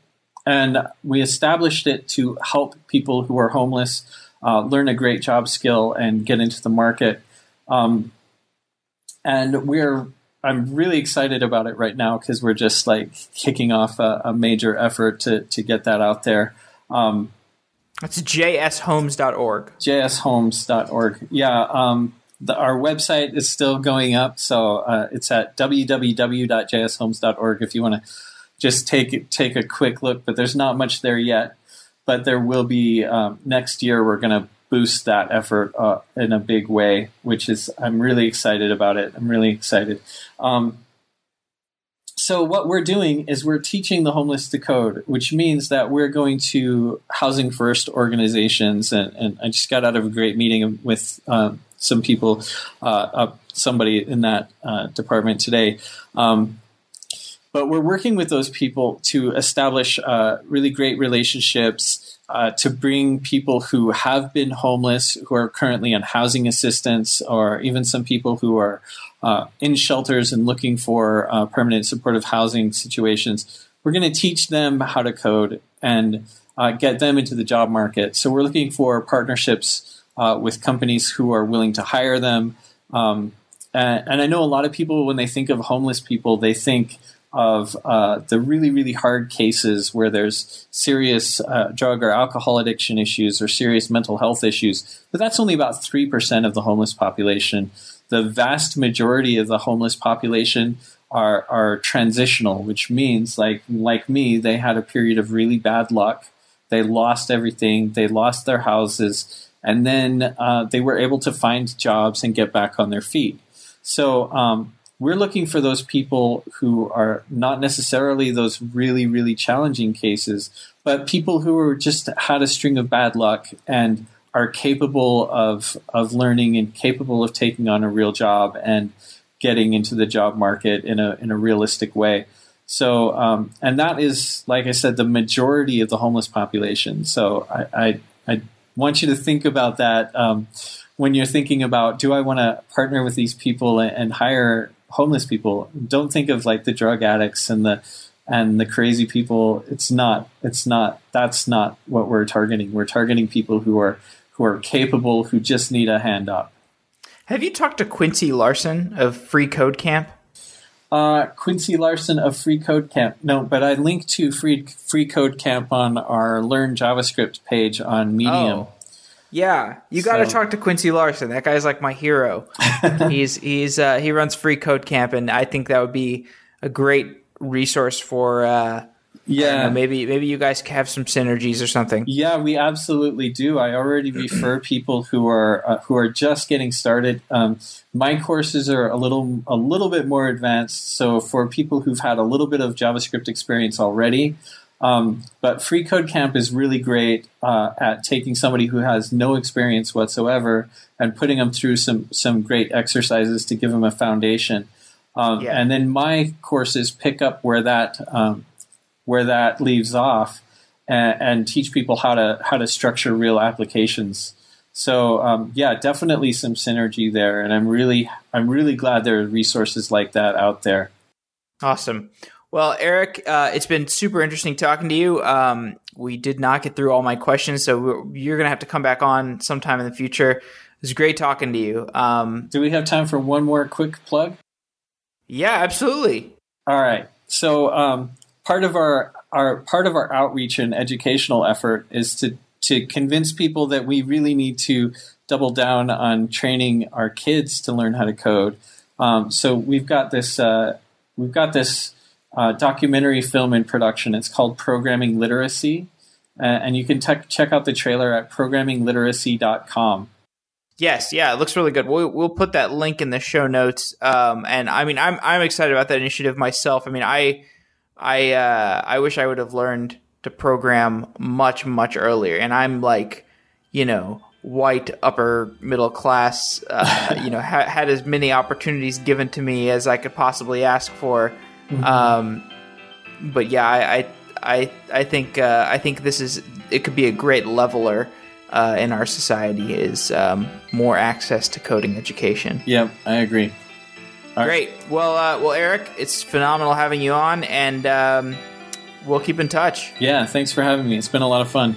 and we established it to help people who are homeless uh, learn a great job skill and get into the market. Um, and we're I'm really excited about it right now because we're just like kicking off a, a, major effort to to get that out there. Um, That's jshomes.org. jshomes.org. Yeah. Um, the, our website is still going up, so uh, it's at www.jshomes.org if you want to just take take a quick look. But there's not much there yet. But there will be um, next year. We're going to boost that effort uh, in a big way, which is I'm really excited about it. I'm really excited. Um, so what we're doing is we're teaching the homeless to code, which means that we're going to housing first organizations. And, and I just got out of a great meeting with um, some people, uh, uh, somebody in that uh, department today. Um, but we're working with those people to establish uh, really great relationships uh, to bring people who have been homeless, who are currently on housing assistance, or even some people who are uh, in shelters and looking for uh, permanent supportive housing situations. We're going to teach them how to code and uh, get them into the job market. So we're looking for partnerships uh, with companies who are willing to hire them. Um, and, and I know a lot of people, when they think of homeless people, they think of uh, the really, really hard cases where there's serious uh, drug or alcohol addiction issues or serious mental health issues. But that's only about 3% of the homeless population. The vast majority of the homeless population are, are transitional, which means, like, like me, they had a period of really bad luck. They lost everything, they lost their houses, and then uh, they were able to find jobs and get back on their feet. So, um, we're looking for those people who are not necessarily those really, really challenging cases, but people who are just had a string of bad luck and are capable of of learning and capable of taking on a real job and getting into the job market in a in a realistic way. So, um, and that is, like I said, the majority of the homeless population. So, I I, I want you to think about that um, when you're thinking about do I want to partner with these people and, and hire homeless people. Don't think of like the drug addicts and the and the crazy people. It's not. It's not. That's not what we're targeting. We're targeting people who are who are capable, who just need a hand up. Have you talked to Quincy Larson of Free Code Camp? Uh, Quincy Larson of Free Code Camp. No, but I linked to Free Free Code Camp on our Learn JavaScript page on Medium. Oh. Yeah, you got to so. talk to Quincy Larson. That guy's like my hero. he's he's uh, he runs Free Code Camp, and I think that would be a great resource for. Uh, yeah, know, maybe maybe you guys have some synergies or something. Yeah, we absolutely do. I already refer people who are uh, who are just getting started. Um, my courses are a little a little bit more advanced, so for people who've had a little bit of JavaScript experience already, um, but Free Code Camp is really great uh, at taking somebody who has no experience whatsoever and putting them through some some great exercises to give them a foundation. Um, yeah. And then my courses pick up where that um, where that leaves off and, and, teach people how to how to structure real applications. So um, yeah, definitely some synergy there, and I'm really I'm really glad there are resources like that out there. Awesome. Well, Eric, uh, it's been super interesting talking to you. Um, we did not get through all my questions, so you're going to have to come back on sometime in the future. It was great talking to you. Um, Do we have time for one more quick plug? Yeah, absolutely. All right. So um, part of our our part of our outreach and educational effort is to to convince people that we really need to double down on training our kids to learn how to code. Um, so we've got this uh, we've got this uh, documentary film in production. It's called Programming Literacy, uh, and you can te- check out the trailer at programmingliteracy.com. Yes, yeah, it looks really good. We'll, we'll put that link in the show notes. Um, and I mean, I'm I'm excited about that initiative myself. I mean, I I uh, I wish I would have learned to program much much earlier. And I'm like, you know, white upper middle class. Uh, you know, ha- had as many opportunities given to me as I could possibly ask for. Mm-hmm. Um, but yeah, I I I, think uh, I think this is it could be a great leveler uh, in our society is um, more access to coding education. Yep, I agree. All Great. Well, uh, well, Eric, it's phenomenal having you on, and um, we'll keep in touch. Yeah, thanks for having me. It's been a lot of fun.